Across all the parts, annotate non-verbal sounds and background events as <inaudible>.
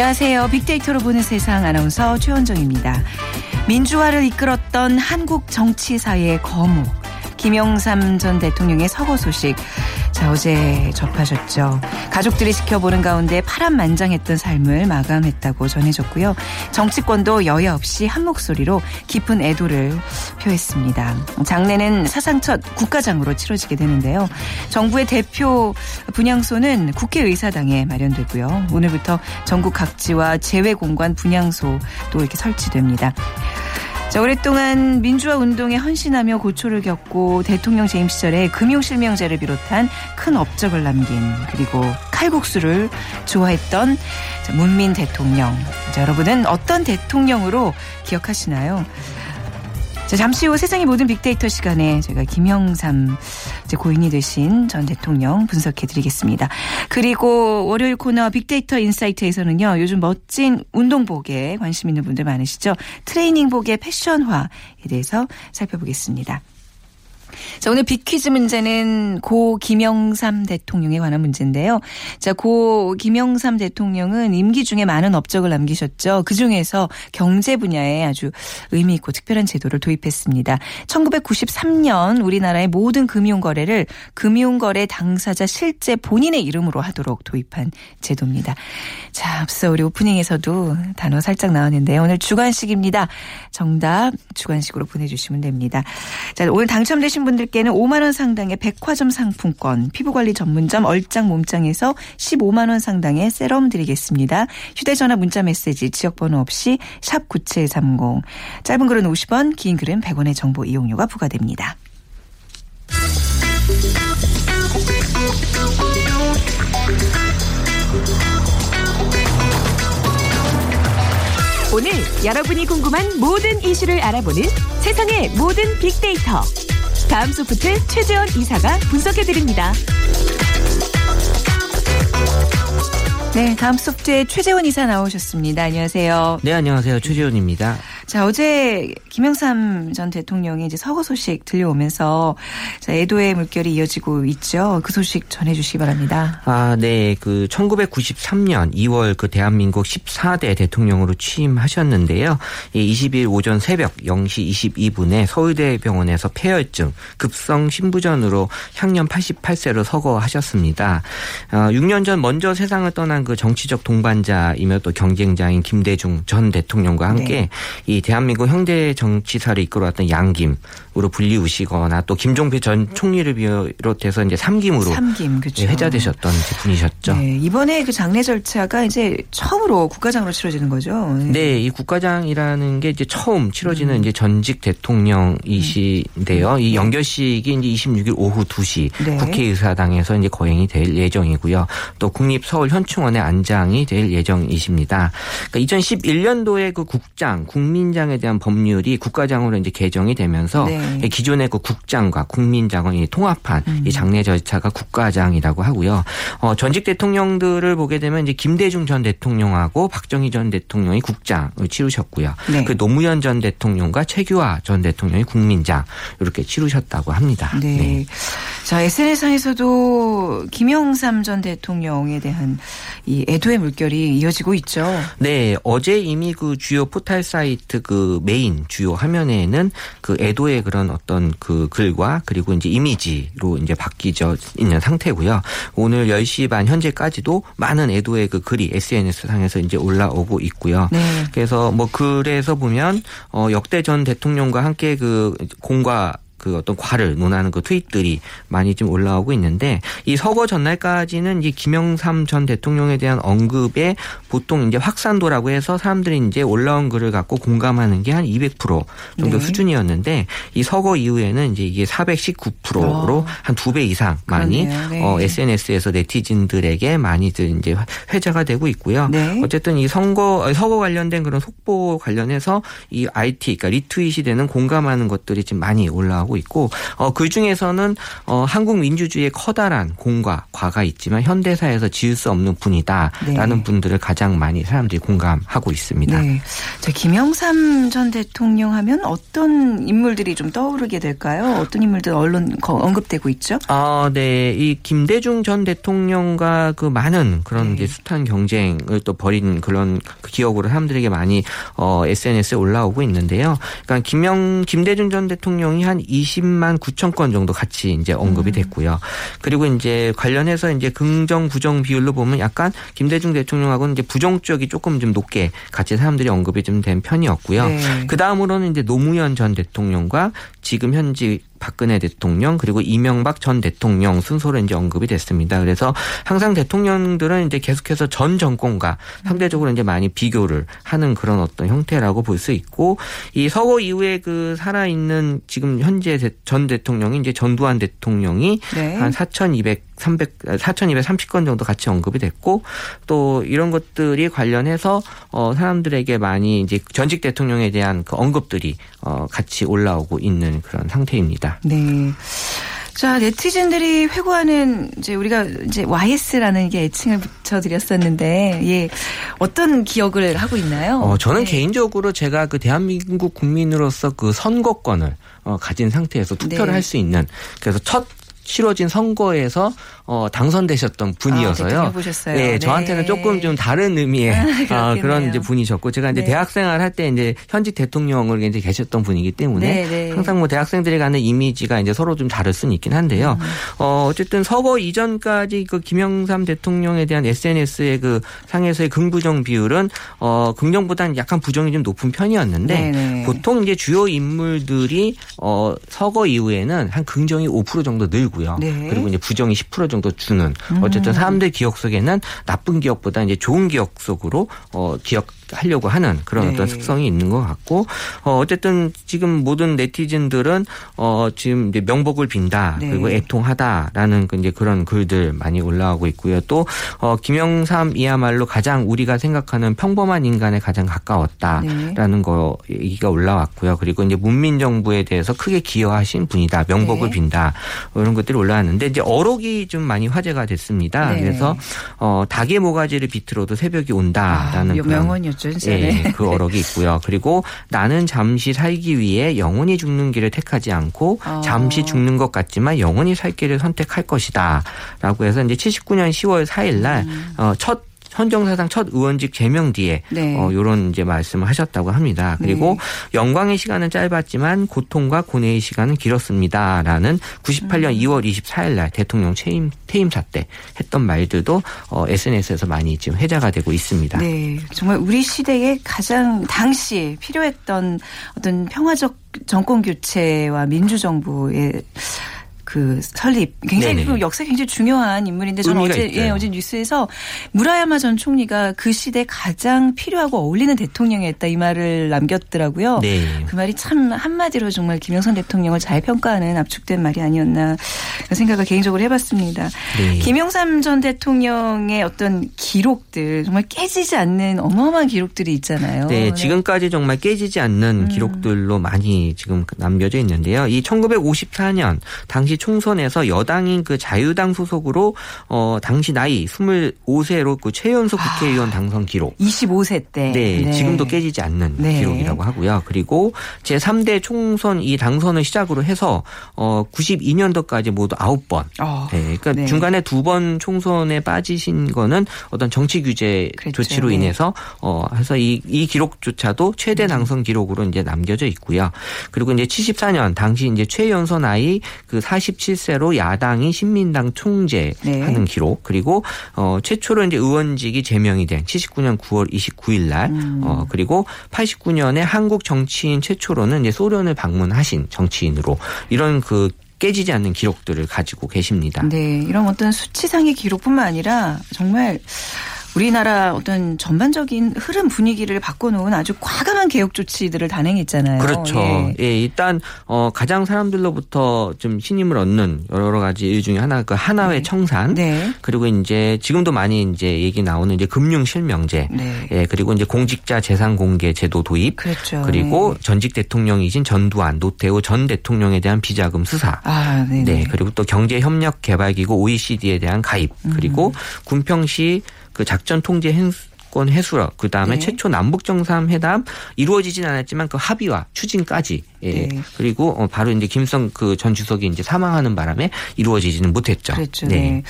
안녕하세요. 빅데이터로 보는 세상 아나운서 최원정입니다. 민주화를 이끌었던 한국 정치사의 거목 김영삼 전 대통령의 서거 소식 자 어제 접하셨죠. 가족들이 지켜보는 가운데 파란만장했던 삶을 마감했다고 전해졌고요. 정치권도 여야 없이 한 목소리로 깊은 애도를 표했습니다. 장례는 사상 첫 국가장으로 치러지게 되는데요. 정부의 대표 분향소는 국회의사당에 마련되고요. 오늘부터 전국 각지와 재외공관 분향소도 이렇게 설치됩니다. 자, 오랫동안 민주화 운동에 헌신하며 고초를 겪고 대통령 재임 시절에 금융실명제를 비롯한 큰 업적을 남긴 그리고 칼국수를 좋아했던 문민 대통령. 자, 여러분은 어떤 대통령으로 기억하시나요? 자, 잠시 후 세상의 모든 빅데이터 시간에 제가 김영삼 고인이 되신 전 대통령 분석해 드리겠습니다. 그리고 월요일 코너 빅데이터 인사이트에서는요. 요즘 멋진 운동복에 관심 있는 분들 많으시죠? 트레이닝복의 패션화에 대해서 살펴보겠습니다. 자, 오늘 빅퀴즈 문제는 고 김영삼 대통령에 관한 문제인데요. 자, 고 김영삼 대통령은 임기 중에 많은 업적을 남기셨죠. 그 중에서 경제 분야에 아주 의미 있고 특별한 제도를 도입했습니다. 1993년 우리나라의 모든 금융 거래를 금융 거래 당사자 실제 본인의 이름으로 하도록 도입한 제도입니다. 자, 앞서 우리 오프닝에서도 단어 살짝 나왔는데요. 오늘 주관식입니다. 정답 주관식으로 보내 주시면 됩니다. 자, 오늘 당첨되신 분 분들께는 5만 원 상당의 백화점 상품권, 피부관리 전문점 얼짱 몸짱에서 15만 원 상당의 세럼 드리겠습니다. 휴대전화 문자 메시지 지역번호 없이 샵 9730. 짧은 글은 50원, 긴 글은 100원의 정보 이용료가 부과됩니다. 오늘 여러분이 궁금한 모든 이슈를 알아보는 세상의 모든 빅데이터. 다음 소프트 최재원 이사가 분석해드립니다. 네, 다음 소프트의 최재원 이사 나오셨습니다. 안녕하세요. 네, 안녕하세요. 최재원입니다. 자, 어제 김영삼 전 대통령이 이제 서거 소식 들려오면서 자, 애도의 물결이 이어지고 있죠. 그 소식 전해 주시기 바랍니다. 아, 네. 그 1993년 2월 그 대한민국 14대 대통령으로 취임하셨는데요. 20일 오전 새벽 0시 22분에 서울대병원에서 폐혈증, 급성 신부전으로 향년 88세로 서거하셨습니다. 6년 어, 전 먼저 세상을 떠난 그 정치적 동반자이며 또 경쟁자인 김대중 전 대통령과 함께 네. 이 대한민국 현대 정치사를 이끌어왔던 양김으로 불리우시거나 또 김종필 전 총리를 비롯해서 이제 삼김으로 삼김, 그렇죠. 회자되셨던 분이셨죠. 네, 이번에 그 장례 절차가 이제 처음으로 국가장으로 치러지는 거죠. 네, 네 이 국가장이라는 게 이제 처음 치러지는 음. 이제 전직 대통령이신데요. 음. 이 연결식이 이제 26일 오후 2시 네. 국회의사당에서 이제 거행이 될 예정이고요. 또 국립 서울 현충원에 안장이 될 예정이십니다. 그러니까 2011년도에 그 국장 국민 국민장에 대한 법률이 국가장으로 이제 개정이 되면서 네. 기존의 그 국장과 국민장을 통합한 음. 이 장례 절차가 국가장이라고 하고요. 어, 전직 대통령들을 보게 되면 이제 김대중 전 대통령하고 박정희 전 대통령이 국장을 치르셨고요. 네. 그 노무현 전 대통령과 최규하 전 대통령이 국민장 이렇게 치르셨다고 합니다. 네. 네. 자 SNS상에서도 김영삼 전 대통령에 대한 이 애도의 물결이 이어지고 있죠. 네, 어제 이미 그 주요 포탈 사이트 그 메인 주요 화면에는 그 애도의 그런 어떤 그 글과 그리고 이제 이미지로 이제 바뀌져 있는 상태고요. 오늘 10시 반 현재까지도 많은 애도의 그 글이 SNS 상에서 이제 올라오고 있고요. 네. 그래서 뭐 글에서 보면 어 역대 전 대통령과 함께 그 공과 그 어떤 과를 논하는 그 트윗들이 많이 좀 올라오고 있는데 이 서거 전날까지는 이 김영삼 전 대통령에 대한 언급에 보통 이제 확산도라고 해서 사람들이 이제 올라온 글을 갖고 공감하는 게 한 200% 정도 네. 수준이었는데 이 서거 이후에는 이제 이게 419%로 어. 한두 배 이상 많이 네. 어, SNS에서 네티즌들에게 많이들 이제 회자가 되고 있고요. 네. 어쨌든 이 선거 서거 관련된 그런 속보 관련해서 이 IT 그러니까 리트윗이 되는 공감하는 것들이 지금 많이 올라오고 올라가고 있고 어, 그 중에서는 어, 한국 민주주의의 커다란 공과 과가 있지만 현대사에서 지을 수 없는 분이다라는 네. 분들을 가장 많이 사람들이 공감하고 있습니다. 네. 자, 김영삼 전 대통령 하면 어떤 인물들이 좀 떠오르게 될까요? 어떤 인물들 언론 언급되고 있죠? 아, 네. 이 김대중 전 대통령과 그 많은 그런 네. 숱한 경쟁을 또 벌인 그런 그 기억으로 사람들에게 많이 어, SNS에 올라오고 있는데요. 그러니까 김영 김대중 전 대통령이 한 20만 9천 건 정도 같이 이제 언급이 음. 됐고요. 그리고 이제 관련해서 이제 긍정 부정 비율로 보면 약간 김대중 대통령하고는 이제 부정 쪽이 조금 좀 높게 같이 사람들이 언급이 좀 된 편이었고요. 네. 그 다음으로는 이제 노무현 전 대통령과 지금 현지 박근혜 대통령 그리고 이명박 전 대통령 순서로 이제 언급이 됐습니다. 그래서 항상 대통령들은 이제 계속해서 전 정권과 상대적으로 이제 많이 비교를 하는 그런 어떤 형태라고 볼 수 있고 이 서거 이후에 그 살아 있는 지금 현재 전 대통령이 이제 전두환 대통령이 네. 한4,200 300 4,230건 정도 같이 언급이 됐고 또 이런 것들이 관련해서 어 사람들에게 많이 이제 전직 대통령에 대한 그 언급들이 어 같이 올라오고 있는 그런 상태입니다. 네. 자, 네티즌들이 회고하는 이제 우리가 이제 YS라는 게 애칭을 붙여드렸었는데, 예. 어떤 기억을 하고 있나요? 어, 저는 네. 개인적으로 제가 그 대한민국 국민으로서 그 선거권을 어, 가진 상태에서 투표를 네. 할수 있는 그래서 첫 치러진 선거에서 어, 당선되셨던 분이어서요. 아, 네, 네, 저한테는 조금 좀 다른 의미의 <laughs> 아, 어, 그런 이제 분이셨고 제가 이제 네. 대학생활 할 때 이제 현직 대통령을 이제 계셨던 분이기 때문에 네, 네. 항상 뭐 대학생들이 가는 이미지가 이제 서로 좀 다를 수는 있긴 한데요. 음. 어, 어쨌든 서거 이전까지 그 김영삼 대통령에 대한 SNS의 그 상에서의 긍부정 비율은 어, 긍정보다는 약간 부정이 좀 높은 편이었는데 네, 보통 이제 주요 인물들이 어, 서거 이후에는 한 긍정이 5% 정도 늘고요. 그리고 이제 부정이 10% 정도 정도 주는. 어쨌든 사람들 기억 속에는 나쁜 기억보다 이제 좋은 기억 속으로 어 기억 하려고 하는 그런 네. 어떤 특성이 있는 것 같고 어 어쨌든 지금 모든 네티즌들은 어 지금 이제 명복을 빈다 네. 그리고 애통하다라는 그 이제 그런 글들 많이 올라오고 있고요. 또어 김영삼이야말로 가장 우리가 생각하는 평범한 인간에 가장 가까웠다라는 네. 거 얘기가 올라왔고요. 그리고 이제 문민 정부에 대해서 크게 기여하신 분이다. 명복을 네. 빈다. 이런 것들이 올라왔는데 이제 어록이 좀 많이 화제가 됐습니다. 네. 그래서 어 닭의 모가지를 비틀어도 새벽이 온다라는 아, 그런 명언이었죠, 예, <laughs> 그 어록이 있고요. 그리고 나는 잠시 살기 위해 영원히 죽는 길을 택하지 않고 어. 잠시 죽는 것 같지만 영원히 살 길을 선택할 것이다라고 해서 이제 79년 10월 4일 날첫 음. 어, 헌정사상 첫 의원직 제명 뒤에 네. 어, 이런 이제 말씀을 하셨다고 합니다. 그리고 네. 영광의 시간은 짧았지만 고통과 고뇌의 시간은 길었습니다라는 98년 음. 2월 24일 날 대통령 퇴임 퇴임사 때 했던 말들도 어, SNS에서 많이 지금 회자가 되고 있습니다. 네, 정말 우리 시대에 가장 당시 필요했던 어떤 평화적 정권 교체와 민주 정부의 그 설립 굉장히 그 역사 굉장히 중요한 인물인데 저는 어제 예, 어제 뉴스에서 무라야마 전 총리가 그 시대 가장 필요하고 어울리는 대통령이었다 이 말을 남겼더라고요. 네. 그 말이 참 한마디로 정말 김영선 대통령을 잘 평가하는 압축된 말이 아니었나 생각을 개인적으로 해봤습니다. 네. 김영삼 전 대통령의 어떤 기록들 정말 깨지지 않는 어마어마한 기록들이 있잖아요. 네, 네. 지금까지 정말 깨지지 않는 음. 기록들로 많이 지금 남겨져 있는데요. 이 1954년 당시 총선에서 여당인 그 자유당 소속으로 어 당시 나이 25세로 그 최연소 국회의원 아, 당선 기록. 25세 때. 네, 네. 지금도 깨지지 않는 네. 기록이라고 하고요. 그리고 제 3대 총선 이 당선을 시작으로 해서 어 92년도까지 모두 9번. 어, 네, 그러니까 네. 중간에 두 번 총선에 빠지신 거는 어떤 정치 규제 그랬죠. 조치로 네. 인해서 어 해서 이, 이 기록조차도 최대 음. 당선 기록으로 이제 남겨져 있고요. 그리고 이제 74년 당시 이제 최연소 나이 그 40. 47세로 야당이 신민당 총재하는 네. 기록 그리고 어 최초로 이제 의원직이 제명이 된 79년 9월 29일 날 음. 어 그리고 89년에 한국 정치인 최초로는 이제 소련을 방문하신 정치인으로 이런 그 깨지지 않는 기록들을 가지고 계십니다. 네, 이런 어떤 수치상의 기록뿐만 아니라 정말 우리나라 어떤 전반적인 흐름 분위기를 바꿔놓은 아주 과감한 개혁 조치들을 단행했잖아요. 그렇죠. 예, 예 일단 어, 가장 사람들로부터 좀 신임을 얻는 여러 가지 일 중에 하나 그 하나회 네. 청산. 네. 그리고 이제 지금도 많이 이제 얘기 나오는 이제 금융 실명제. 네. 예, 그리고 이제 공직자 재산 공개 제도 도입. 그렇죠. 그리고 네. 전직 대통령이신 전두환, 노태우 전 대통령에 대한 비자금 수사. 아, 네. 그리고 또 경제 협력 개발기구 OECD에 대한 가입. 그리고 음. 군평시 그 작전 통제 권 해수라 그 다음에 네. 최초 남북 정상회담 이루어지진 않았지만 그 합의와 추진까지 예 네. 그리고 어, 바로 이제 김성 그 전 주석이 이제 사망하는 바람에 이루어지지는 못했죠. 그렇죠. 네. 네.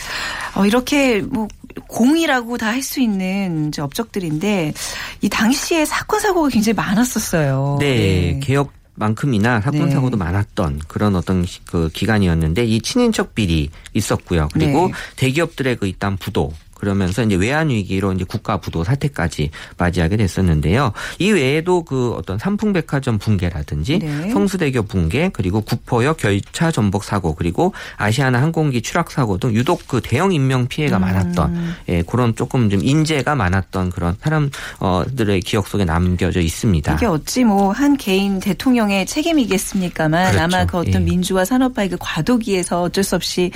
어, 이렇게 뭐 공이라고 다 할 수 있는 업적들인데 이 당시에 사건 사고가 굉장히 많았었어요. 네, 네. 개혁 만큼이나 사건 네. 사고도 많았던 그런 어떤 그 기간이었는데 이 친인척 비리 있었고요. 그리고 네. 대기업들의 그 이딴 부도 그러면서 이제 외환 위기로 이제 국가 부도 사태까지 맞이하게 됐었는데요. 이 외에도 그 어떤 삼풍백화점 붕괴라든지 네. 성수대교 붕괴 그리고 구포역 결차 전복 사고 그리고 아시아나 항공기 추락 사고 등 유독 그 대형 인명 피해가 음. 많았던 예, 그런 조금 좀 인재가 많았던 그런 사람들의 기억 속에 남겨져 있습니다. 이게 어찌 뭐 한 개인 대통령의 책임이겠습니까만 그렇죠. 아마 그 어떤 예. 민주화 산업화의 그 과도기에서 어쩔 수 없이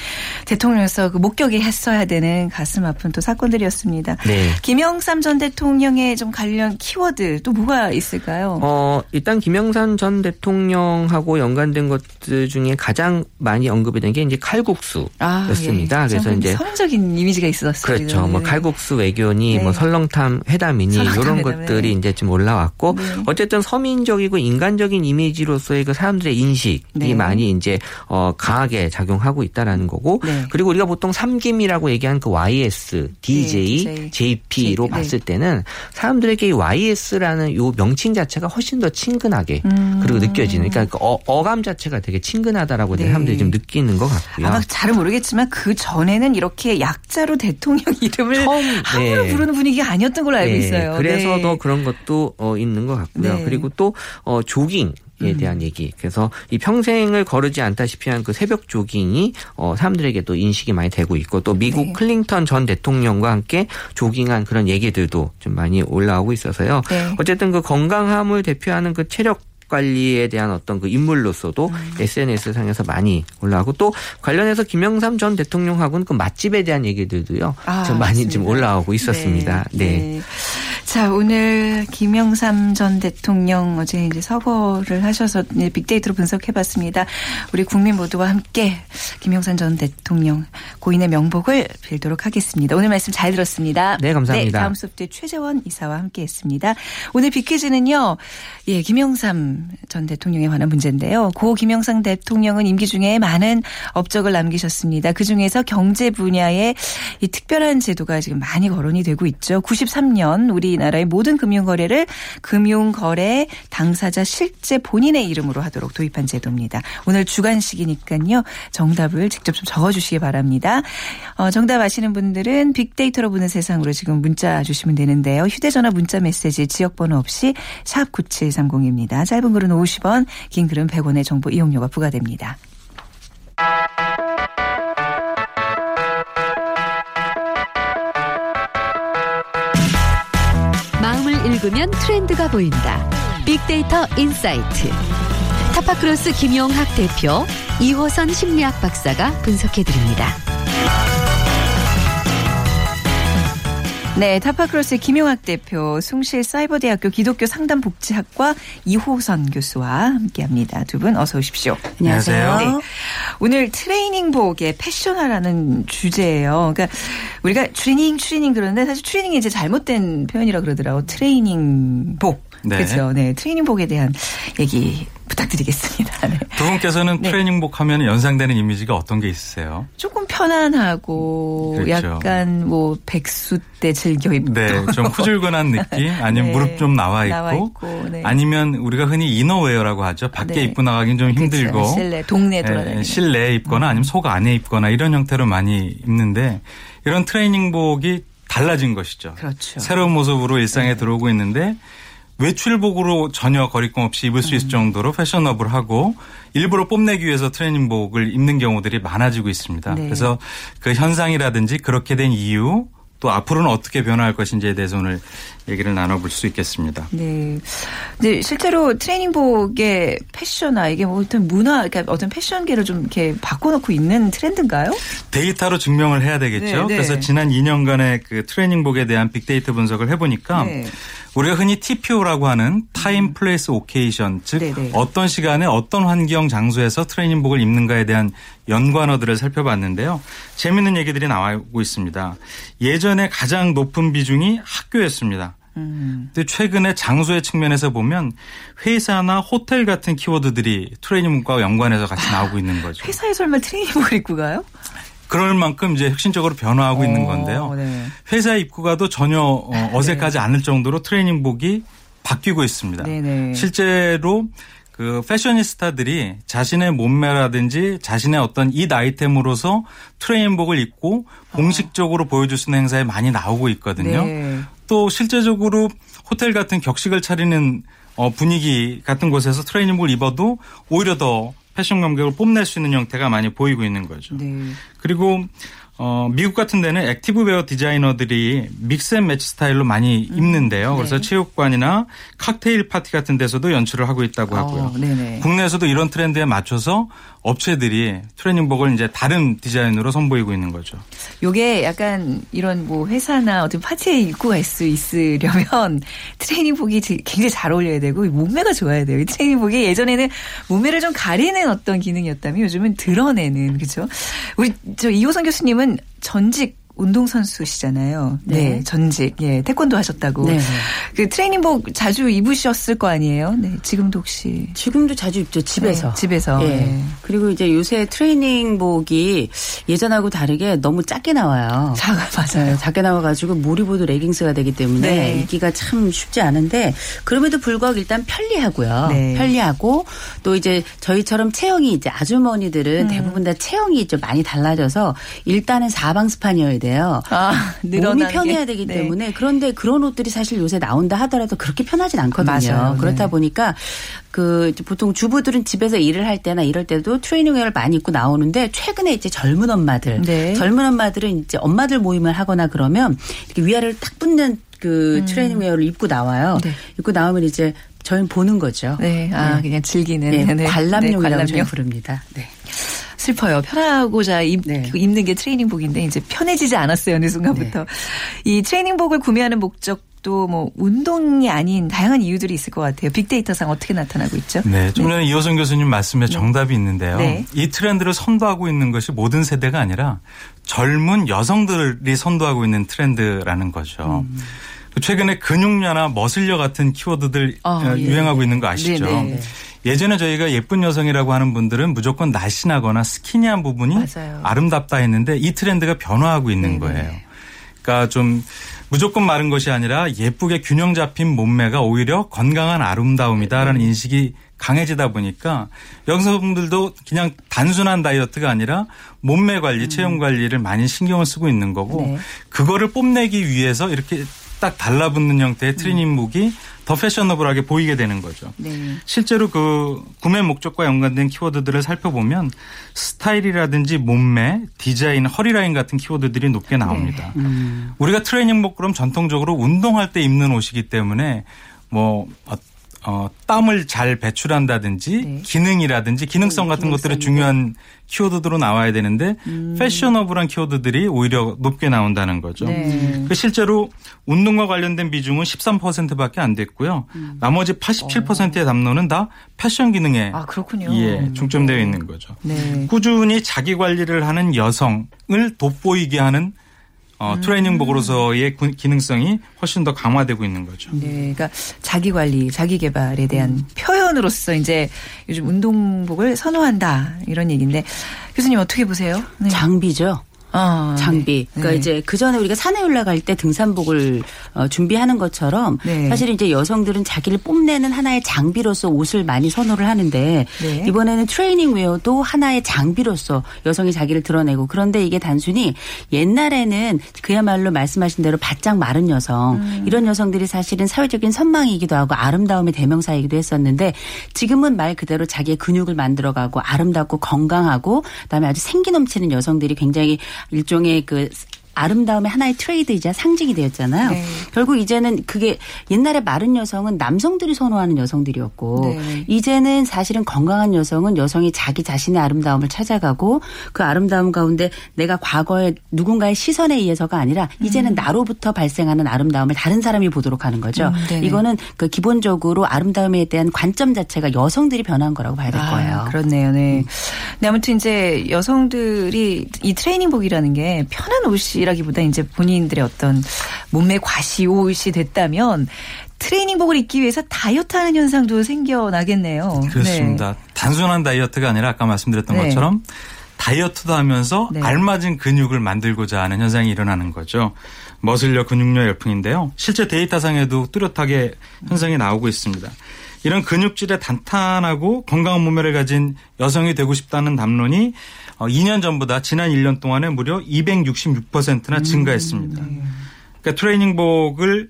대통령에서 그 목격이 했어야 되는 가슴 아픈 또 사건들이었습니다. 네. 김영삼 전 대통령의 좀 관련 키워드 또 뭐가 있을까요? 어, 일단 김영삼 전 대통령하고 연관된 것들 중에 가장 많이 언급이 된 게 이제 칼국수였습니다. 아, 예. 그래서 이제 서민적인 이미지가 있었어요. 그렇죠. 뭐 네. 칼국수 외교니 뭐 네. 뭐 설렁탕 회담이니 설렁탕 이런 회담, 것들이 이제 좀 올라왔고 네. 어쨌든 서민적이고 인간적인 이미지로서의 그 사람들의 인식이 네. 많이 이제 어 강하게 작용하고 있다라는 거고 네. 그리고 우리가 보통 삼김이라고 얘기하는 그 YS DJ, 네, JP로 봤을 때는 사람들에게 YS라는 요 명칭 자체가 훨씬 더 친근하게 음. 그리고 느껴지는 그러니까 그 어, 감 자체가 되게 친근하다라고 네. 사람들이 좀 느끼는 것 같고요. 아마 잘은 모르겠지만 그 전에는 이렇게 약자로 대통령 이름을 처음 함부로 네. 부르는 분위기가 아니었던 걸로 알고 네. 있어요. 그래서 네. 더 그런 것도 어, 있는 것 같고요. 네. 그리고 또 어, 조깅 에 음. 대한 얘기. 그래서 이 평생을 거르지 않다시피 한 그 새벽 조깅이 어 사람들에게 도 인식이 많이 되고 있고 또 미국 네. 클링턴 전 대통령과 함께 조깅한 그런 얘기들도 좀 많이 올라오고 있어서요. 네. 어쨌든 그 건강함을 대표하는 그 체력 관리에 대한 어떤 그 인물로서도 음. SNS 상에서 많이 올라오고 또 관련해서 김영삼 전 대통령하고는 그 맛집에 대한 얘기들도요. 아, 좀 많이 맞습니다. 좀 올라오고 있었습니다. 네. 네. 네. 자, 오늘 김영삼 전 대통령 어제 이제 서거를 하셔서 빅데이터로 분석해 봤습니다. 우리 국민 모두와 함께 김영삼 전 대통령 고인의 명복을 빌도록 하겠습니다. 오늘 말씀 잘 들었습니다. 네, 감사합니다. 네, 다음 소프트 최재원 이사와 함께 했습니다. 오늘 빅퀴즈는요. 예, 김영삼 전 대통령에 관한 문제인데요. 고 김영삼 대통령은 임기 중에 많은 업적을 남기셨습니다. 그중에서 경제 분야에 이 특별한 제도가 지금 많이 거론이 되고 있죠. 93년 우리 우리 나라의 모든 금융거래를 금융거래 당사자 실제 본인의 이름으로 하도록 도입한 제도입니다. 오늘 주간식이니까요. 정답을 직접 좀 적어주시기 바랍니다. 어, 정답 아시는 분들은 빅데이터로 보는 세상으로 지금 문자 주시면 되는데요. 휴대전화 문자 메시지 지역번호 없이 샵 9730입니다. 짧은 글은 50원, 긴 글은 100원의 정보 이용료가 부과됩니다. 읽으면 트렌드가 보인다. 빅데이터 insight. 타파크로스 김용학 대표, 이호선 심리학 박사가 분석해드립니다. 네, 타파크로스의 김용학 대표, 숭실 사이버대학교 기독교 상담복지학과 이호선 교수와 함께합니다. 두 분 어서 오십시오. 안녕하세요. 네, 오늘 트레이닝복의 패션화라는 주제예요. 그러니까 우리가 트레이닝, 트레이닝 그러는데 사실 트레이닝이 이제 잘못된 표현이라 그러더라고. 트레이닝복. 네. 그렇죠. 네, 트레이닝복에 대한 얘기 부탁드리겠습니다. <laughs> 네. 두 분께서는 네. 트레이닝복 하면 연상되는 이미지가 어떤 게 있으세요? 조금 편안하고 그렇죠. 약간 뭐 백수 때 즐겨 입고 네, 좀 후줄근한 느낌 <laughs> 아니면 네. 무릎 좀 나와 있고, 나와 있고 네. 아니면 우리가 흔히 이너웨어라고 하죠. 밖에 네. 입고 나가긴 좀 힘들고 그렇죠. 실내 동네 네, 돌아다니는 실내에 입거나 아니면 속 안에 입거나 이런 형태로 많이 입는데 이런 트레이닝복이 달라진 것이죠. 그렇죠. 새로운 모습으로 일상에 네. 들어오고 있는데 외출복으로 전혀 거리낌 없이 입을 수 있을 음. 정도로 패셔너블하고 일부러 뽐내기 위해서 트레이닝복을 입는 경우들이 많아지고 있습니다. 네. 그래서 그 현상이라든지 그렇게 된 이유 또 앞으로는 어떻게 변화할 것인지에 대해서 오늘 얘기를 나눠볼 수 있겠습니다. 네. 근데 실제로 트레이닝복의 패션화 이게 뭐 어떤 문화, 그러니까 어떤 패션계를 좀 이렇게 바꿔놓고 있는 트렌드인가요? 데이터로 증명을 해야 되겠죠. 네, 네. 그래서 지난 2년간의 그 트레이닝복에 대한 빅데이터 분석을 해보니까 네. 우리가 흔히 TPO라고 하는 time place occasion 즉 네, 네. 어떤 시간에 어떤 환경 장소에서 트레이닝복을 입는가에 대한 연관어들을 살펴봤는데요. 재밌는 얘기들이 나오고 있습니다. 예전에 가장 높은 비중이 학교였습니다. 음. 근데 최근에 장소의 측면에서 보면 회사나 호텔 같은 키워드들이 트레이닝복과 연관해서 같이 나오고 있는 거죠. <laughs> 회사에 설마 트레이닝복을 입고 가요? 그럴 만큼 이제 혁신적으로 변화하고 있는 어, 건데요. 네. 회사에 입고 가도 전혀 어, 어색하지 않을 정도로 트레이닝복이 바뀌고 있습니다. 네네. 실제로 그 패셔니스타들이 자신의 몸매라든지 자신의 어떤 잇 아이템으로서 트레이닝복을 입고 공식적으로 보여줄 수 있는 행사에 많이 나오고 있거든요. 아. 네. 또 실제적으로 호텔 같은 격식을 차리는 어, 분위기 같은 곳에서 트레이닝복을 입어도 오히려 더 패션 감각을 뽐낼 수 있는 형태가 많이 보이고 있는 거죠. 네. 그리고 어, 미국 같은 데는 activewear 디자이너들이 mix and match 스타일로 많이 입는데요. 그래서 네. 체육관이나 칵테일 파티 같은 데서도 연출을 하고 있다고 하고요. 어. 국내에서도 이런 트렌드에 맞춰서 업체들이 트레이닝복을 이제 다른 디자인으로 선보이고 있는 거죠. 요게 약간 이런 뭐 회사나 어떤 파티에 입고 갈 수 있으려면 <laughs> 트레이닝복이 지- 굉장히 잘 어울려야 되고 몸매가 좋아야 돼요. 이 트레이닝복이 예전에는 몸매를 좀 가리는 어떤 기능이었다면 요즘은 드러내는 그죠? 우리 저 이호선 교수님은 전직 운동선수시잖아요. 네. 네. 전직. 예, 태권도 하셨다고. 네. 그 트레이닝복 자주 입으셨을 거 아니에요? 네. 지금도 혹시. 지금도 자주 입죠 집에서. 네, 집에서. 예. 네. 그리고 이제 요새 트레이닝복이 예전하고 다르게 너무 작게 나와요. 자, 맞아요. 작게 나와가지고 무리보드 레깅스가 되기 때문에 네. 입기가 참 쉽지 않은데 그럼에도 불구하고 일단 편리하고요. 네. 편리하고 또 이제 저희처럼 체형이 이제 아주머니들은 대부분 다 체형이 좀 많이 달라져서 일단은 사방스판이어야 돼요. 아, 몸이 편해야 게. 되기 네. 때문에 그런데 그런 옷들이 사실 요새 나온다 하더라도 그렇게 편하진 않거든요. 맞아요. 그렇다 네. 보니까 그 보통 주부들은 집에서 일을 할 때나 이럴 때도 트레이닝웨어를 많이 입고 나오는데 최근에 이제 젊은 엄마들, 네. 젊은 엄마들은 이제 엄마들 모임을 하거나 그러면 이렇게 위아래를 딱 붙는 그 트레이닝웨어를 입고 나와요. 음. 네. 입고 나오면 이제 저희는 보는 거죠. 네. 아, 네. 그냥 즐기는. 네, 네, 관람용이라고 네, 관람용. 부릅니다. 네. 슬퍼요. 편하고자 입, 네. 입는 게 트레이닝복인데 이제 편해지지 않았어요. 어느 순간부터. 네. 이 트레이닝복을 구매하는 목적도 뭐 운동이 아닌 다양한 이유들이 있을 것 같아요. 빅데이터상 어떻게 나타나고 있죠? 네, 좀 전에 이호선 교수님 말씀에 정답이 있는데요. 네. 이 트렌드를 선도하고 있는 것이 모든 세대가 아니라 젊은 여성들이 선도하고 있는 트렌드라는 거죠. 음. 최근에 근육녀나 머슬녀 같은 키워드들 아, 어, 예. 유행하고 있는 거 아시죠? 네, 네. 예전에 저희가 예쁜 여성이라고 하는 분들은 무조건 날씬하거나 스키니한 부분이 맞아요. 아름답다 했는데 이 트렌드가 변화하고 있는 네, 거예요. 그러니까 좀 무조건 마른 것이 아니라 예쁘게 균형 잡힌 몸매가 오히려 건강한 아름다움이다라는 네. 인식이 강해지다 보니까 여성분들도 그냥 단순한 다이어트가 아니라 몸매 관리, 체형 관리를 많이 신경을 쓰고 있는 거고 음. 네. 그거를 뽐내기 위해서 이렇게 딱 달라붙는 형태의 트레이닝복이 더 패셔너블하게 보이게 되는 거죠. 네. 실제로 그 구매 목적과 연관된 키워드들을 살펴보면 스타일이라든지 몸매, 디자인, 허리라인 같은 키워드들이 높게 나옵니다. 네. 우리가 트레이닝복 그럼 전통적으로 운동할 때 입는 옷이기 때문에 뭐 어, 어, 땀을 잘 배출한다든지 네. 기능이라든지 기능성 같은 것들이 중요한 키워드로 나와야 되는데 패셔너블한 키워드들이 오히려 높게 나온다는 거죠. 네. 그 실제로 운동과 관련된 비중은 13%밖에 안 됐고요. 나머지 87%의 담론은 다 패션 기능에 아, 그렇군요. 예, 중점되어 있는 거죠. 네. 꾸준히 자기 관리를 하는 여성을 돋보이게 하는 어, 트레이닝복으로서의 구- 기능성이 훨씬 더 강화되고 있는 거죠. 네, 그러니까 자기 관리, 자기 개발에 대한 음. 표현으로서 이제 요즘 운동복을 선호한다 이런 얘기인데 교수님 어떻게 보세요? 네. 장비죠. 어, 장비. 네. 그러니까 네. 이제 그 전에 우리가 산에 올라갈 때 등산복을 어, 준비하는 것처럼 네. 사실 이제 여성들은 자기를 뽐내는 하나의 장비로서 옷을 많이 선호를 하는데 네. 이번에는 트레이닝 웨어도 하나의 장비로서 여성이 자기를 드러내고 그런데 이게 단순히 옛날에는 그야말로 말씀하신 대로 바짝 마른 여성 음. 이런 여성들이 사실은 사회적인 선망이기도 하고 아름다움의 대명사이기도 했었는데 지금은 말 그대로 자기의 근육을 만들어가고 아름답고 건강하고 그다음에 아주 생기 넘치는 여성들이 굉장히 일종의 그 아름다움의 하나의 트레이드이자 상징이 되었잖아요. 네. 결국 이제는 그게 옛날에 마른 여성은 남성들이 선호하는 여성들이었고 네. 이제는 사실은 건강한 여성은 여성이 자기 자신의 아름다움을 찾아가고 그 아름다움 가운데 내가 과거에 누군가의 시선에 의해서가 아니라 이제는 나로부터 발생하는 아름다움을 다른 사람이 보도록 하는 거죠. 음, 네네. 이거는 그 기본적으로 아름다움에 대한 관점 자체가 여성들이 변한 거라고 봐야 될 거예요. 아, 그렇네요. 네. 네, 아무튼 이제 여성들이 이 트레이닝복이라는 게 편한 옷이 라기보다 이제 본인들의 어떤 몸매 과시 옷이 됐다면 트레이닝복을 입기 위해서 다이어트 하는 현상도 생겨나겠네요. 그렇습니다. 단순한 다이어트가 아니라 아까 말씀드렸던 네. 것처럼 다이어트도 하면서 네. 알맞은 근육을 만들고자 하는 현상이 일어나는 거죠. 머슬력 근육류 열풍인데요. 실제 데이터상에도 뚜렷하게 현상이 나오고 있습니다. 이런 근육질의 단단하고 건강한 몸매를 가진 여성이 되고 싶다는 담론이 어, 2년 전보다 지난 1년 동안에 무려 266%나 증가했습니다. 그러니까 트레이닝복을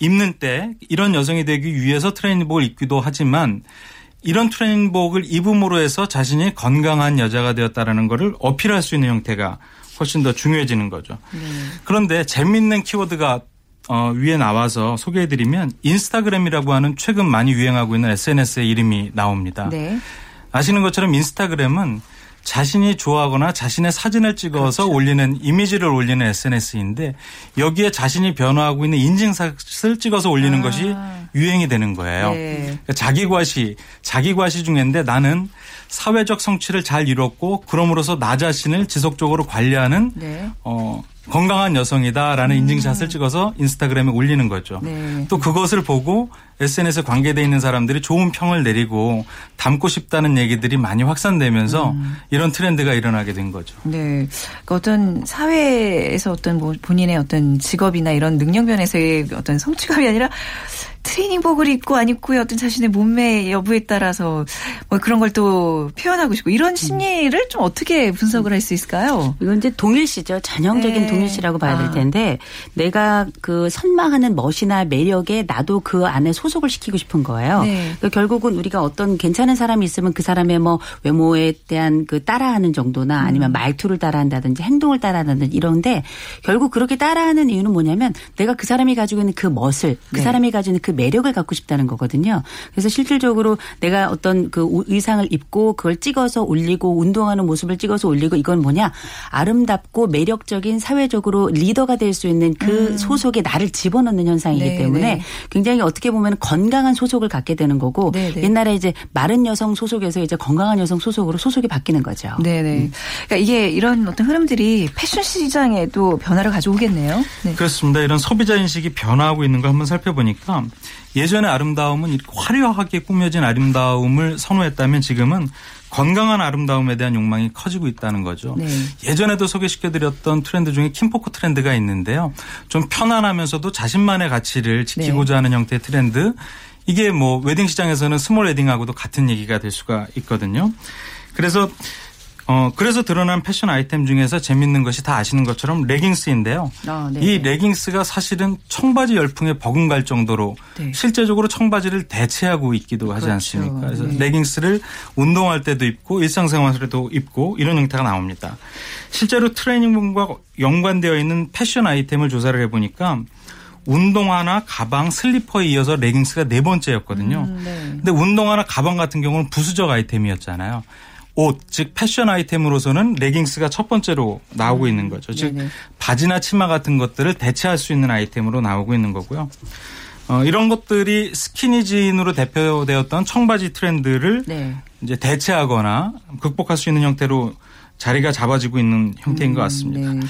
입는 때 이런 여성이 되기 위해서 트레이닝복을 입기도 하지만 이런 트레이닝복을 입음으로 해서 자신이 건강한 여자가 되었다라는 것을 어필할 수 있는 형태가 훨씬 더 중요해지는 거죠. 그런데 재밌는 키워드가 어, 위에 나와서 소개해드리면 인스타그램이라고 하는 최근 많이 유행하고 있는 SNS의 이름이 나옵니다. 네. 아시는 것처럼 인스타그램은 자신이 좋아하거나 자신의 사진을 찍어서 그렇죠. 올리는 이미지를 올리는 SNS인데 여기에 자신이 변화하고 있는 인증샷을 찍어서 올리는 아. 것이 유행이 되는 거예요. 네. 그러니까 자기 과시, 자기 과시 중인데 나는 사회적 성취를 잘 이뤘고 그럼으로써 나 자신을 지속적으로 관리하는 네. 어, 건강한 여성이다라는 인증샷을 찍어서 인스타그램에 올리는 거죠. 네. 또 그것을 보고 SNS에 관계돼 있는 사람들이 좋은 평을 내리고 담고 싶다는 얘기들이 많이 확산되면서 음. 이런 트렌드가 일어나게 된 거죠. 네. 그러니까 어떤 사회에서 어떤 뭐 본인의 어떤 직업이나 이런 능력 면에서의 어떤 성취감이 아니라 트레이닝복을 입고 안 입고의 어떤 자신의 몸매 여부에 따라서 뭐 그런 걸 또 표현하고 싶고 이런 심리를 좀 어떻게 분석을 할 수 있을까요? 이건 이제 동일시죠. 전형적인 네. 동일시라고 봐야 될 아. 텐데 내가 그 선망하는 멋이나 매력에 나도 그 안에 소 속을 시키고 싶은 거예요. 네. 그러니까 결국은 우리가 어떤 괜찮은 사람이 있으면 그 사람의 뭐 외모에 대한 그 따라하는 정도나 음. 아니면 말투를 따라한다든지 행동을 따라한다든지 이런데 결국 그렇게 따라하는 이유는 뭐냐면 내가 그 사람이 가지고 있는 그 멋을 그 네. 사람이 가지고 있는 그 매력을 갖고 싶다는 거거든요. 그래서 실질적으로 내가 어떤 그 우- 의상을 입고 그걸 찍어서 올리고 운동하는 모습을 찍어서 올리고 이건 뭐냐 아름답고 매력적인 사회적으로 리더가 될 수 있는 그 소속에 나를 집어넣는 현상이기 음. 네, 때문에 네. 굉장히 어떻게 보면 건강한 소속을 갖게 되는 거고 네, 네. 옛날에 이제 마른 여성 소속에서 이제 건강한 여성 소속으로 소속이 바뀌는 거죠. 네네. 그러니까 이게 이런 어떤 흐름들이 패션 시장에도 변화를 가져오겠네요. 네. 그렇습니다. 이런 소비자 인식이 변화하고 있는 걸 한번 살펴보니까 예전의 아름다움은 이렇게 화려하게 꾸며진 아름다움을 선호했다면 지금은 건강한 아름다움에 대한 욕망이 커지고 있다는 거죠. 네. 예전에도 소개시켜드렸던 트렌드 중에 kinfolk 트렌드가 있는데요. 좀 편안하면서도 자신만의 가치를 지키고자 네. 하는 형태의 트렌드. 이게 뭐 웨딩 시장에서는 스몰 웨딩하고도 같은 얘기가 될 수가 있거든요. 그래서 어 그래서 드러난 패션 아이템 중에서 재밌는 것이 다 아시는 것처럼 레깅스인데요. 아, 네. 이 레깅스가 사실은 청바지 열풍에 버금갈 정도로 네. 실제적으로 청바지를 대체하고 있기도 하지 그렇죠. 않습니까? 그래서 네. 레깅스를 운동할 때도 입고 일상생활에도 입고 이런 형태가 나옵니다. 실제로 트레이닝복과 연관되어 있는 패션 아이템을 조사를 해보니까 운동화나 가방, 슬리퍼에 이어서 레깅스가 네 번째였거든요. 음, 네. 근데 운동화나 가방 같은 경우는 부수적 아이템이었잖아요. 옷, 즉 패션 아이템으로서는 레깅스가 첫 번째로 나오고 있는 거죠. 즉 네네. 바지나 치마 같은 것들을 대체할 수 있는 아이템으로 나오고 있는 거고요. 어, 이런 것들이 스키니진으로 대표되었던 청바지 트렌드를 네. 이제 대체하거나 극복할 수 있는 형태로 자리가 잡아지고 있는 형태인 것 같습니다. 네.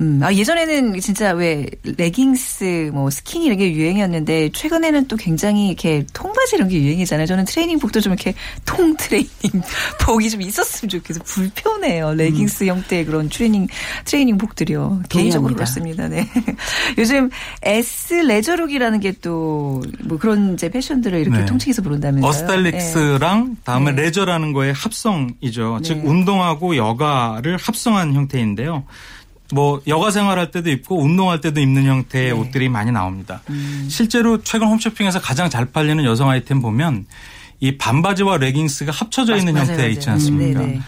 음, 아, 예전에는 진짜 왜 레깅스, 뭐 스키니 이런 게 유행이었는데 최근에는 또 굉장히 이렇게 통바지 이런 게 유행이잖아요. 저는 트레이닝복도 좀 이렇게 통 트레이닝 <laughs> 복이 좀 있었으면 좋겠어. 불편해요. 레깅스 형태의 그런 트레이닝 트레이닝복들이요. 개인적으로 그렇습니다. 네. <laughs> 요즘 S 레저룩이라는 게 또 뭐 그런 이제 패션들을 이렇게 네. 통칭해서 부른다면서요. athletics랑 다음에 네. 레저라는 거의 합성이죠. 네. 즉 운동하고 여가를 합성한 형태인데요. 뭐 여가 생활할 때도 입고 운동할 때도 입는 형태의 네. 옷들이 많이 나옵니다. 음. 실제로 최근 홈쇼핑에서 가장 잘 팔리는 여성 아이템 보면 이 반바지와 레깅스가 합쳐져 있는 맞- 맞아요, 형태 맞아요. 있지 않습니까? 음, 네네.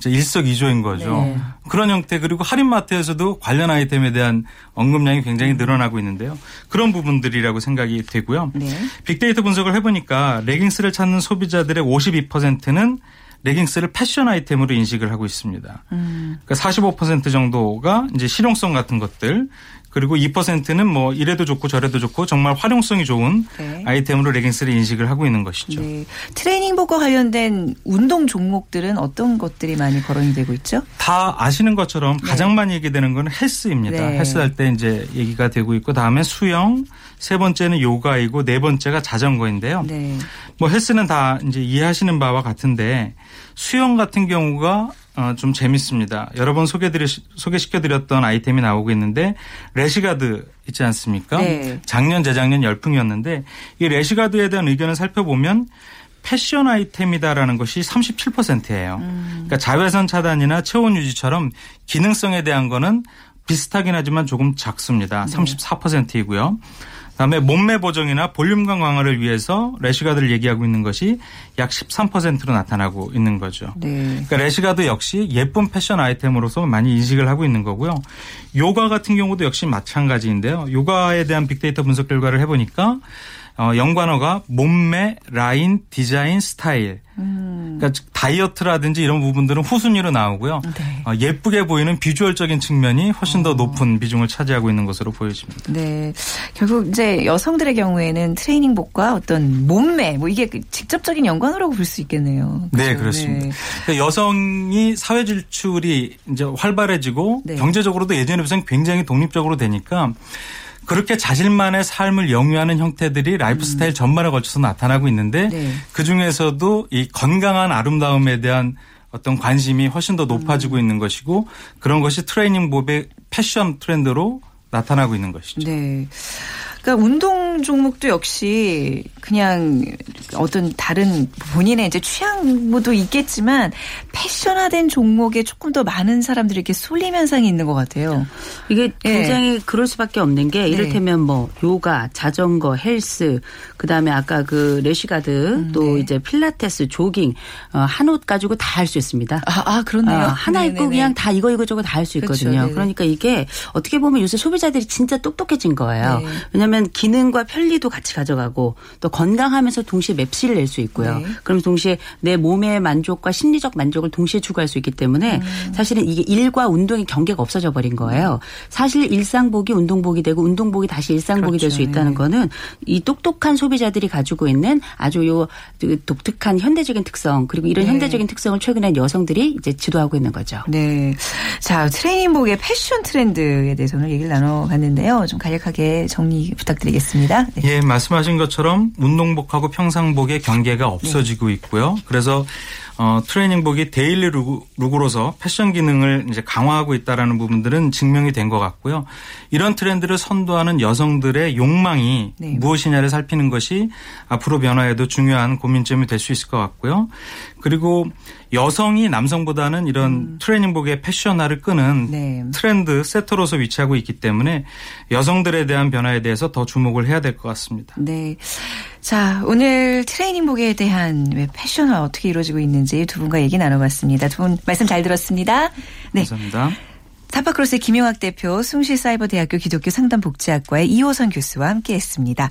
이제 일석이조인 거죠. 네. 그런 형태 그리고 할인마트에서도 관련 아이템에 대한 언급량이 굉장히 늘어나고 있는데요. 그런 부분들이라고 생각이 되고요. 네. 빅데이터 분석을 해보니까 레깅스를 찾는 소비자들의 52%는 레깅스를 패션 아이템으로 인식을 하고 있습니다. 음. 그러니까 45% 정도가 이제 실용성 같은 것들 그리고 2%는 뭐 이래도 좋고 저래도 좋고 정말 활용성이 좋은 네. 아이템으로 레깅스를 인식을 하고 있는 것이죠. 네. 트레이닝복과 관련된 운동 종목들은 어떤 것들이 많이 거론이 되고 있죠? 다 아시는 것처럼 가장 많이 얘기되는 건 헬스입니다. 네. 헬스 할 때 이제 얘기가 되고 있고 다음에 수영, 세 번째는 요가이고 네 번째가 자전거인데요. 네. 뭐 헬스는 다 이제 이해하시는 바와 같은데 수영 같은 경우가 어, 좀 재밌습니다. 여러 번 소개드리, 소개시켜드렸던 아이템이 나오고 있는데 rash guard 있지 않습니까? 네. 작년, 재작년 열풍이었는데 이 rash guard에 대한 의견을 살펴보면 패션 아이템이다라는 것이 37%예요. 그러니까 자외선 차단이나 체온 유지처럼 기능성에 대한 거는 비슷하긴 하지만 조금 작습니다. 34%이고요. 그다음에 몸매 보정이나 볼륨감 강화를 위해서 rash guard를 얘기하고 있는 것이 약 13%로 나타나고 있는 거죠. 네. 그러니까 rash guard 역시 예쁜 패션 아이템으로서 많이 인식을 하고 있는 거고요. 요가 같은 경우도 역시 마찬가지인데요. 요가에 대한 빅데이터 분석 결과를 해보니까 어, 연관어가 몸매, 라인, 디자인, 스타일. 그러니까 다이어트라든지 이런 부분들은 후순위로 나오고요. 네. 어, 예쁘게 보이는 비주얼적인 측면이 훨씬 더 높은 비중을 차지하고 있는 것으로 보여집니다. 네. 결국 이제 여성들의 경우에는 트레이닝복과 어떤 몸매, 뭐 이게 그 직접적인 연관어라고 볼 수 있겠네요. 네, 그렇죠? 그렇습니다. 네. 그러니까 여성이 사회 진출이 이제 활발해지고 네. 경제적으로도 예전에 비해서 굉장히 독립적으로 되니까 그렇게 자신만의 삶을 영위하는 형태들이 라이프 스타일 전반에 걸쳐서 나타나고 있는데 음. 네. 그 중에서도 이 건강한 아름다움에 대한 어떤 관심이 훨씬 더 높아지고 음. 있는 것이고 그런 것이 트레이닝복의 패션 트렌드로 나타나고 있는 것이죠. 네. 그러니까 운동 종목도 역시 그냥 어떤 다른 본인의 이제 취향도 있겠지만 패션화된 종목에 조금 더 많은 사람들이 이렇게 쏠림 현상이 있는 것 같아요. 이게 예. 굉장히 그럴 수밖에 없는 게 이를테면 뭐 요가, 자전거, 헬스, 그 다음에 아까 그 rash guard 또 네. 이제 필라테스, 조깅 어, 한옷 가지고 다 할 수 있습니다. 아, 아 그렇네요. 아, 하나 입고 네네네. 그냥 다 이거 이거 저거 다 할수 그렇죠. 있거든요. 네네. 그러니까 이게 어떻게 보면 요새 소비자들이 진짜 똑똑해진 거예요. 네. 왜냐하면 기능과 편리도 같이 가져가고 또 건강하면서 동시에 맵시를 낼 수 있고요. 네. 그럼 동시에 내 몸의 만족과 심리적 만족을 동시에 추구할 수 있기 때문에 음. 사실은 이게 일과 운동의 경계가 없어져 버린 거예요. 사실 일상복이 운동복이 되고 운동복이 다시 일상복이 될수 그렇죠. 있다는 네. 거는 이 똑똑한 소비자들이 가지고 있는 아주 요 독특한 현대적인 특성 그리고 이런 네. 현대적인 특성을 최근에 여성들이 이제 주도하고 있는 거죠. 네. 자, 트레이닝복의 패션 트렌드에 대해서 오늘 얘기를 나눠봤는데요. 좀 간략하게 정리 부탁드리겠습니다. 네. 예, 말씀하신 것처럼 운동복하고 평상복의 경계가 없어지고 있고요. 그래서 어, 트레이닝복이 daily look, look으로서 패션 기능을 이제 강화하고 있다라는 부분들은 증명이 된 것 같고요. 이런 트렌드를 선도하는 여성들의 욕망이 네. 무엇이냐를 살피는 것이 앞으로 변화에도 중요한 고민점이 될 수 있을 것 같고요. 그리고 여성이 남성보다는 이런 트레이닝복의 패션화를 끄는 음. 네. 트렌드 세터로서 위치하고 있기 때문에 여성들에 대한 변화에 대해서 더 주목을 해야 될 것 같습니다. 네. 자, 오늘 트레이닝복에 대한 왜 패션화 어떻게 이루어지고 있는지 두 분과 얘기 나눠봤습니다. 두 분 말씀 잘 들었습니다. 네. 감사합니다. 타파크로스의 김용학 대표, 숭실사이버대학교 기독교 상담복지학과의 이호선 교수와 함께했습니다.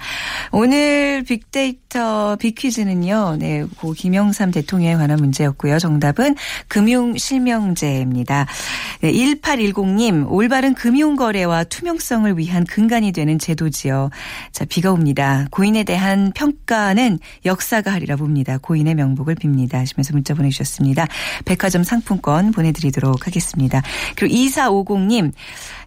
오늘 빅데이터 빅퀴즈는요, 네, 고 김영삼 대통령에 관한 문제였고요. 정답은 금융실명제입니다. 네, 1810님, 올바른 금융거래와 투명성을 위한 근간이 되는 제도지요. 자, 비가 옵니다. 고인에 대한 평가는 역사가 하리라 봅니다. 고인의 명복을 빕니다. 하시면서 문자 보내주셨습니다. 백화점 상품권 보내드리도록 하겠습니다. 그리고 2450님,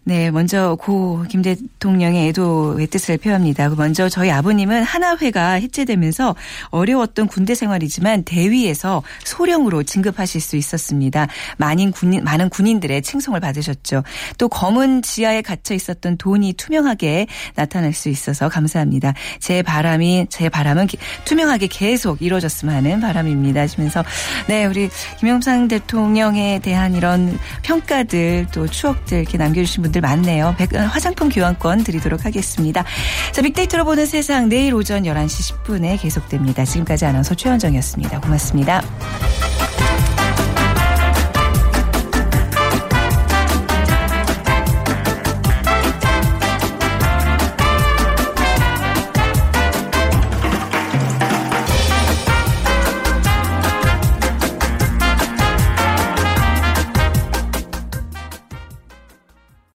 네, 먼저 고 김 대통령의 애도의 뜻을 표합니다. 먼저 저희 아버님은 하나회가 해체되면서 어려웠던 군대 생활이지만 대위에서 소령으로 진급하실 수 있었습니다. 많은 군인, 많은 군인들의 칭송을 받으셨죠. 또 검은 지하에 갇혀 있었던 돈이 투명하게 나타날 수 있어서 감사합니다. 제 바람이, 제 바람은 기- 투명하게 계속 이루어졌으면 하는 바람입니다. 하시면서 네, 우리 김영삼 대통령에 대한 이런 평가들 또 추억들 이렇게 남겨주신 분들 많네요. 백- 화장품 교환권 드리도록 하겠습니다. 자, 빅데이터로 보는 세상 내일 오전 11시 10분에 계속됩니다. 지금까지 아나운서 최현정이었습니다. 고맙습니다.